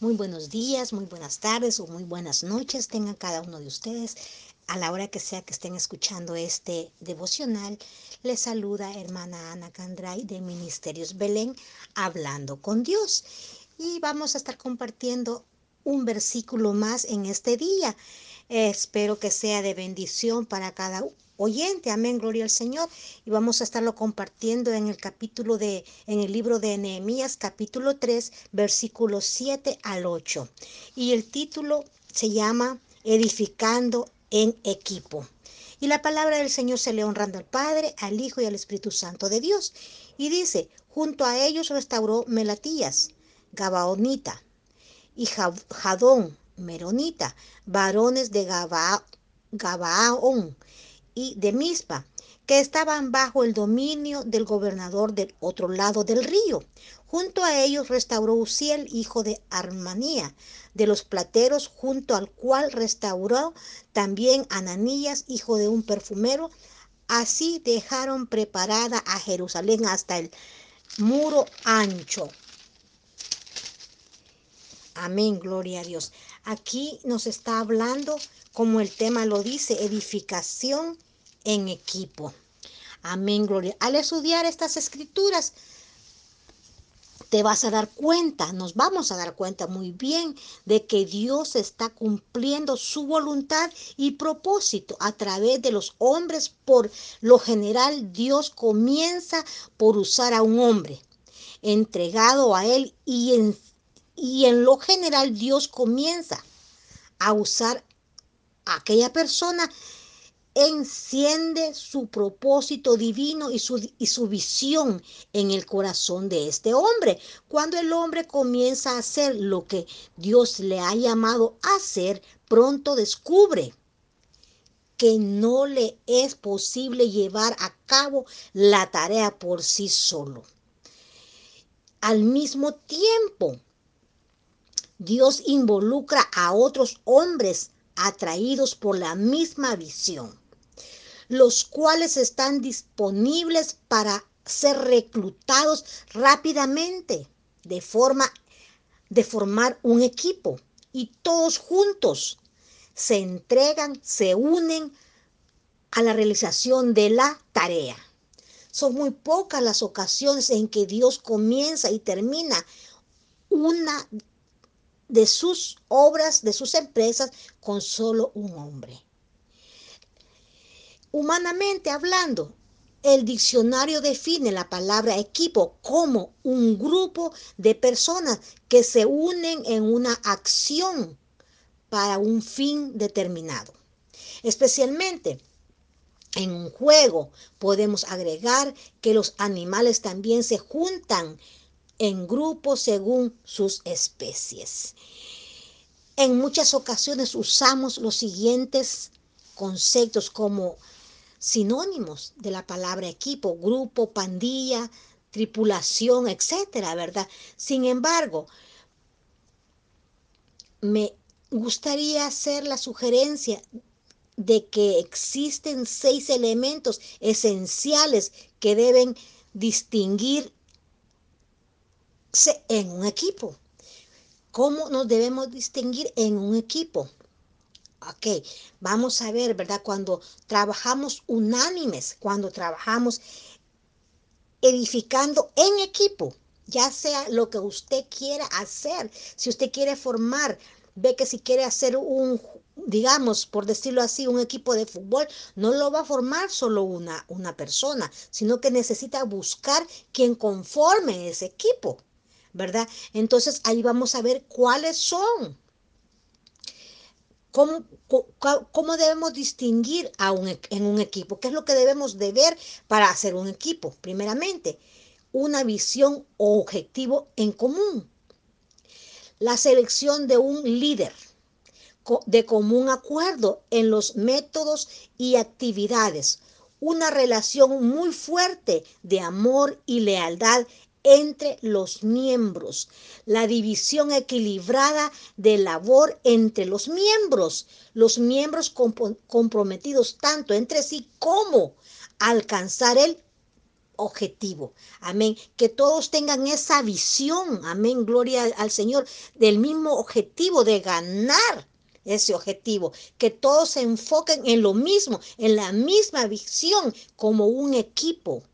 Muy buenos días, muy buenas tardes o muy buenas noches tengan cada uno de ustedes. A la hora que sea que estén escuchando este devocional, les saluda hermana Ana Candray de Ministerios Belén, hablando con Dios. Y vamos a estar compartiendo un versículo más en este día. Espero que sea de bendición para cada oyente. Amén, gloria al Señor. Y vamos a estarlo compartiendo en el capítulo de, en el libro de Nehemías, capítulo 3, versículos 7 al 8. Y el título se llama Edificando en equipo. Y la palabra del Señor se le honrando al Padre, al Hijo y al Espíritu Santo de Dios. Y dice, junto a ellos restauró Melatías, Gabaonita, y Jadón, Meronita, varones de Gabaón y de Mispa, que estaban bajo el dominio del gobernador del otro lado del río. Junto a ellos restauró Uziel, hijo de Armanía, de los plateros, junto al cual restauró también Ananías, hijo de un perfumero. Así dejaron preparada a Jerusalén hasta el muro ancho. Amén, gloria a Dios. Aquí nos está hablando, como el tema lo dice, edificación en equipo. Amén, gloria. Al estudiar estas escrituras, te vas a dar cuenta, nos vamos a dar cuenta muy bien de que Dios está cumpliendo su voluntad y propósito a través de los hombres. Por lo general, Dios comienza por usar a un hombre entregado a Él y en, y en lo general Dios comienza a usar a aquella persona enciende su propósito divino y su, y su visión en el corazón de este hombre. Cuando el hombre comienza a hacer lo que Dios le ha llamado a hacer, pronto descubre que no le es posible llevar a cabo la tarea por sí solo. Al mismo tiempo, Dios involucra a otros hombres atraídos por la misma visión los cuales están disponibles para ser reclutados rápidamente de forma de formar un equipo y todos juntos se entregan, se unen a la realización de la tarea. Son muy pocas las ocasiones en que Dios comienza y termina una de sus obras, de sus empresas, con solo un hombre. Humanamente hablando, el diccionario define la palabra equipo como un grupo de personas que se unen en una acción para un fin determinado. Especialmente en un juego podemos agregar que los animales también se juntan en grupos según sus especies. En muchas ocasiones usamos los siguientes conceptos como sinónimos de la palabra equipo, grupo, pandilla, tripulación, etcétera, ¿verdad? Sin embargo, me gustaría hacer la sugerencia de que existen seis elementos esenciales que deben distinguirse en un equipo. ¿Cómo nos debemos distinguir en un equipo? Ok, vamos a ver, ¿verdad? Cuando trabajamos unánimes, cuando trabajamos edificando en equipo, ya sea lo que usted quiera hacer, si usted quiere formar, ve que si quiere hacer un, digamos, por decirlo así, un equipo de fútbol, no lo va a formar solo una, una persona, sino que necesita buscar quien conforme ese equipo, ¿verdad? Entonces ahí vamos a ver cuáles son ¿Cómo, ¿Cómo, debemos distinguir a un, e, en un equipo? ¿Qué es lo que debemos de ver para hacer un equipo? Primeramente, una visión o objetivo en común. La selección de un líder de común acuerdo en los métodos y actividades. Una relación muy fuerte de amor y lealtad entre los miembros, la división equilibrada de labor entre los miembros, los miembros comprometidos tanto entre sí como alcanzar el objetivo. Amén. Que todos tengan esa visión. Amén. Gloria al Señor. Del mismo objetivo de ganar ese objetivo. Que todos se enfoquen en lo mismo, en la misma visión como un equipo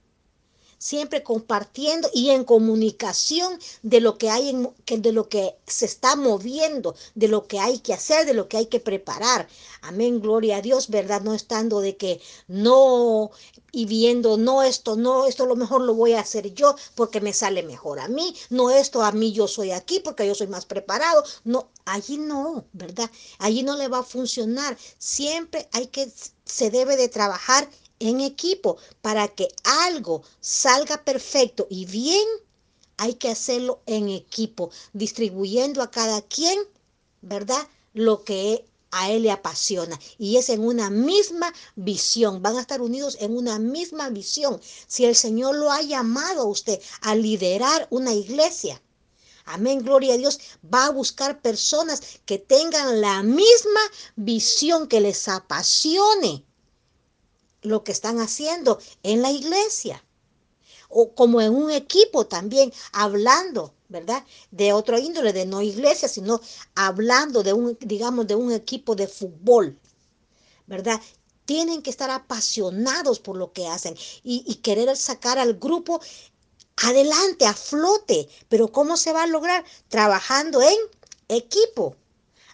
siempre compartiendo y en comunicación de lo que hay en, de lo que se está moviendo, de lo que hay que hacer, de lo que hay que preparar. Amén, gloria a Dios, ¿verdad? No estando de que no y viendo, no esto, no, esto lo mejor lo voy a hacer yo porque me sale mejor a mí, no esto a mí yo soy aquí porque yo soy más preparado, no, allí no, ¿verdad? Allí no le va a funcionar. Siempre hay que, se debe de trabajar en equipo. Para que algo salga perfecto y bien, hay que hacerlo en equipo, distribuyendo a cada quien, ¿verdad? Lo que a él le apasiona y es en una misma visión. Van a estar unidos en una misma visión. Si el Señor lo ha llamado a usted a liderar una iglesia, Amén, gloria a Dios. Va a buscar personas que tengan la misma visión, que les apasione lo que están haciendo en la iglesia o como en un equipo también, hablando, ¿verdad? De otro índole, de no iglesia, sino hablando de un, digamos, de un equipo de fútbol, ¿verdad? Tienen que estar apasionados por lo que hacen y, y querer sacar al grupo adelante, a flote. Pero ¿cómo se va a lograr? Trabajando en equipo.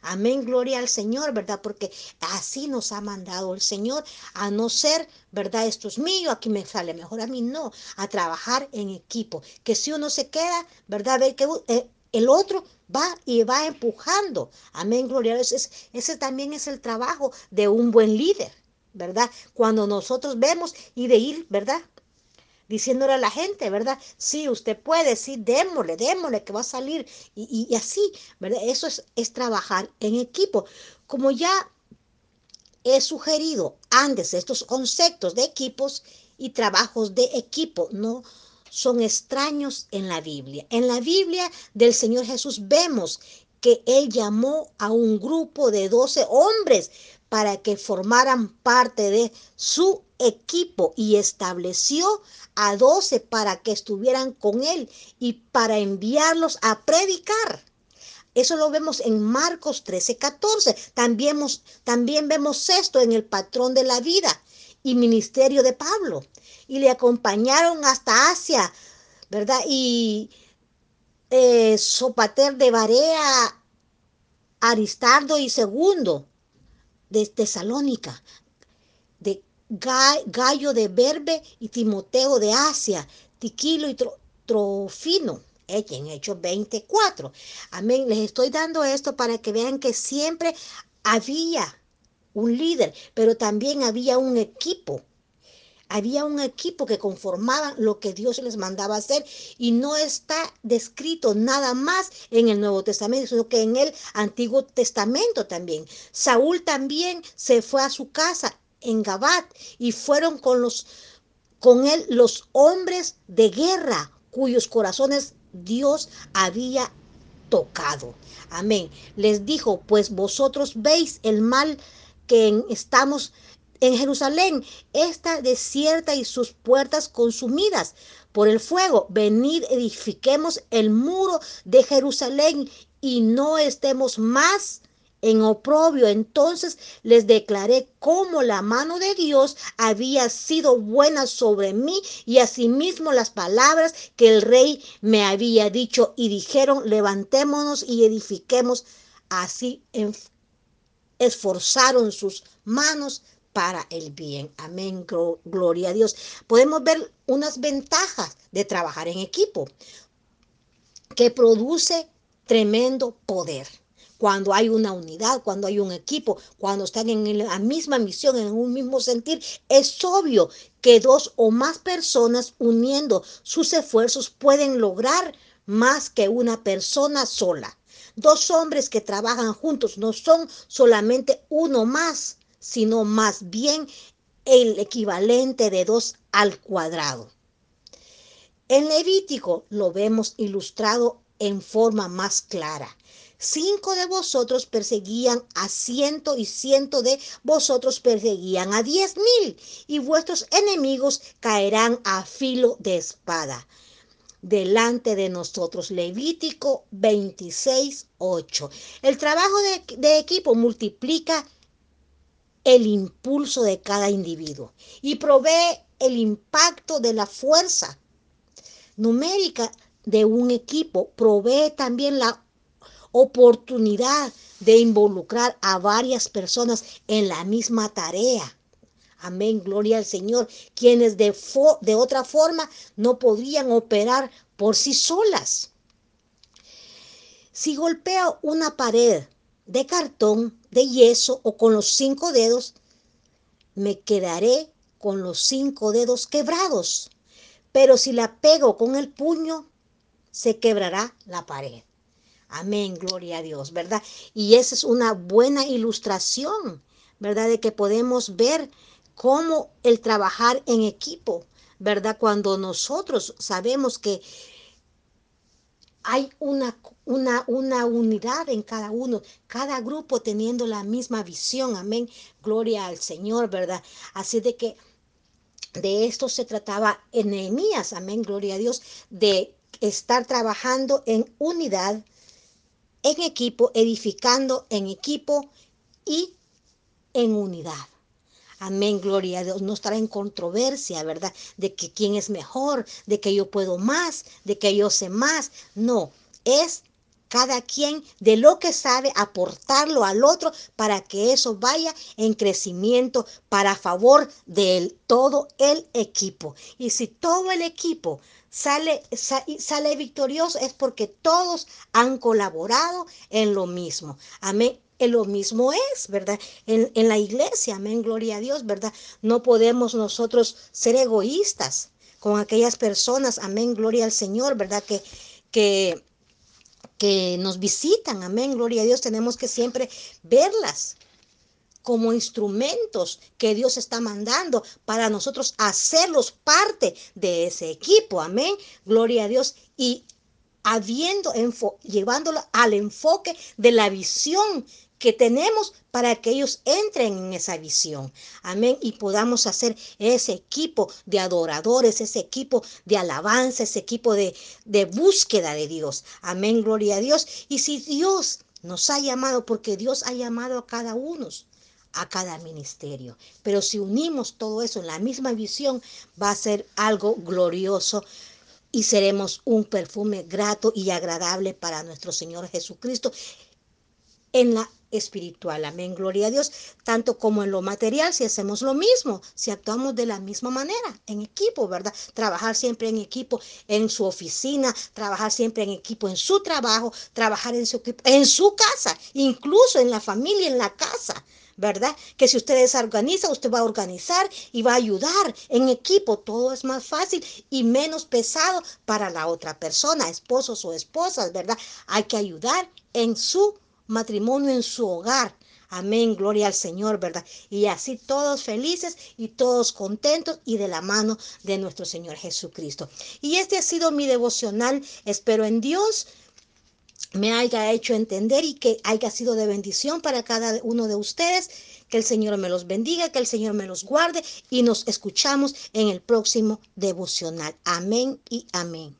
Amén, gloria al Señor, ¿verdad? Porque así nos ha mandado el Señor a no ser, ¿verdad? Esto es mío, aquí me sale mejor a mí, no, a trabajar en equipo. Que si uno se queda, ¿verdad? Ver que eh, el otro va y va empujando. Amén, gloria a Dios. Ese, ese también es el trabajo de un buen líder, ¿verdad? Cuando nosotros vemos y de ir, ¿verdad? Diciéndole a la gente, ¿verdad? Sí, usted puede, sí, démosle, démosle, que va a salir. Y, así, ¿verdad? Eso es, es trabajar en equipo. Como ya he sugerido antes, estos conceptos de equipos y trabajos de equipo no son extraños en la Biblia. En la Biblia del Señor Jesús vemos que Él llamó a un grupo de doce hombres para que formaran parte de su equipo y estableció a doce para que estuvieran con él y para enviarlos a predicar. Eso lo vemos en Marcos 13, 14. También, vemos esto en el patrón de la vida y ministerio de Pablo. Y le acompañaron hasta Asia, ¿verdad? Y eh, Sopater de Barea, Aristardo y Segundo de Tesalónica, de Gallo de Berbe y Timoteo de Asia, Tiquilo y Trofino. En Hechos 24. Amén. Les estoy dando esto para que vean que siempre había un líder, pero también había un equipo había un equipo que conformaba lo que Dios les mandaba hacer y no está descrito nada más en el Nuevo Testamento, sino que en el Antiguo Testamento también. Saúl también se fue a su casa en Gabat y fueron con los con él los hombres de guerra cuyos corazones Dios había tocado. Amén. Les dijo, pues vosotros veis el mal que estamos en Jerusalén está desierta y sus puertas consumidas por el fuego. Venid, edifiquemos el muro de Jerusalén y no estemos más en oprobio. Entonces les declaré cómo la mano de Dios había sido buena sobre mí y asimismo las palabras que el rey me había dicho y dijeron, levantémonos y edifiquemos. Así esforzaron sus manos para el bien. Amén, gloria a Dios. Podemos ver unas ventajas de trabajar en equipo que produce tremendo poder. Cuando hay una unidad, cuando hay un equipo, cuando están en la misma misión, en un mismo sentir, es obvio que dos o más personas uniendo sus esfuerzos pueden lograr más que una persona sola. Dos hombres que trabajan juntos no son solamente uno más, sino más bien el equivalente de 2 al cuadrado. En Levítico lo vemos ilustrado en forma más clara. Cinco de vosotros perseguían a ciento y ciento de vosotros perseguían a diez mil y vuestros enemigos caerán a filo de espada delante de nosotros. Levítico 26, 8. El trabajo de, de, equipo multiplica el impulso de cada individuo y provee el impacto de la fuerza numérica de un equipo. Provee también la oportunidad de involucrar a varias personas en la misma tarea. Amén, gloria al Señor, quienes de, de otra forma no podrían operar por sí solas. Si golpeo una pared de cartón, de yeso o con los cinco dedos, me quedaré con los cinco dedos quebrados. Pero si la pego con el puño, se quebrará la pared. Amén, gloria a Dios, ¿verdad? Y esa es una buena ilustración, ¿verdad? De que podemos ver cómo el trabajar en equipo, ¿verdad? Cuando nosotros sabemos que hay una, una, una, unidad en cada uno, cada grupo teniendo la misma visión, amén, gloria al Señor, ¿verdad? Así de que de esto se trataba en amén, gloria a Dios, de estar trabajando en unidad, en equipo, edificando en equipo y en unidad. Amén, gloria a Dios. No estará en controversia, ¿verdad? De que quién es mejor, de que yo puedo más, de que yo sé más. No, es cada quien de lo que sabe aportarlo al otro para que eso vaya en crecimiento para favor de todo el equipo. Y si todo el equipo sale, sale victorioso es porque todos han colaborado en lo mismo. Amén lo mismo es, ¿verdad? En, la iglesia, amén, gloria a Dios, ¿verdad? No podemos nosotros ser egoístas con aquellas personas, amén, gloria al Señor, ¿verdad? Que, que, que nos visitan, amén, gloria a Dios, tenemos que siempre verlas como instrumentos que Dios está mandando para nosotros hacerlos parte de ese equipo, amén, gloria a Dios, y habiendo, llevándolo al enfoque de la visión que tenemos para que ellos entren en esa visión. Amén. Y podamos hacer ese equipo de adoradores, ese equipo de alabanza, ese equipo de, de búsqueda de Dios. Amén. Gloria a Dios. Y si Dios nos ha llamado, porque Dios ha llamado a cada uno a cada ministerio. Pero si unimos todo eso en la misma visión, va a ser algo glorioso y seremos un perfume grato y agradable para nuestro Señor Jesucristo en la espiritual. Amén, gloria a Dios. Tanto como en lo material, si hacemos lo mismo, si actuamos de la misma manera, en equipo, ¿verdad? Trabajar siempre en equipo en su oficina, trabajar siempre en equipo en su trabajo, trabajar en su equipo, en su casa, incluso en la familia, en la casa. ¿verdad? Que si usted desorganiza, usted va a organizar y va a ayudar en equipo. Todo es más fácil y menos pesado para la otra persona, esposos o esposas, ¿verdad? Hay que ayudar en su matrimonio en su hogar. Amén, gloria al Señor, ¿verdad? Y así todos felices y todos contentos y de la mano de nuestro Señor Jesucristo. Y este ha sido mi devocional. Espero en Dios me haya hecho entender y que haya sido de bendición para cada uno de ustedes. Que el Señor me los bendiga, que el Señor me los guarde y nos escuchamos en el próximo devocional. Amén y amén.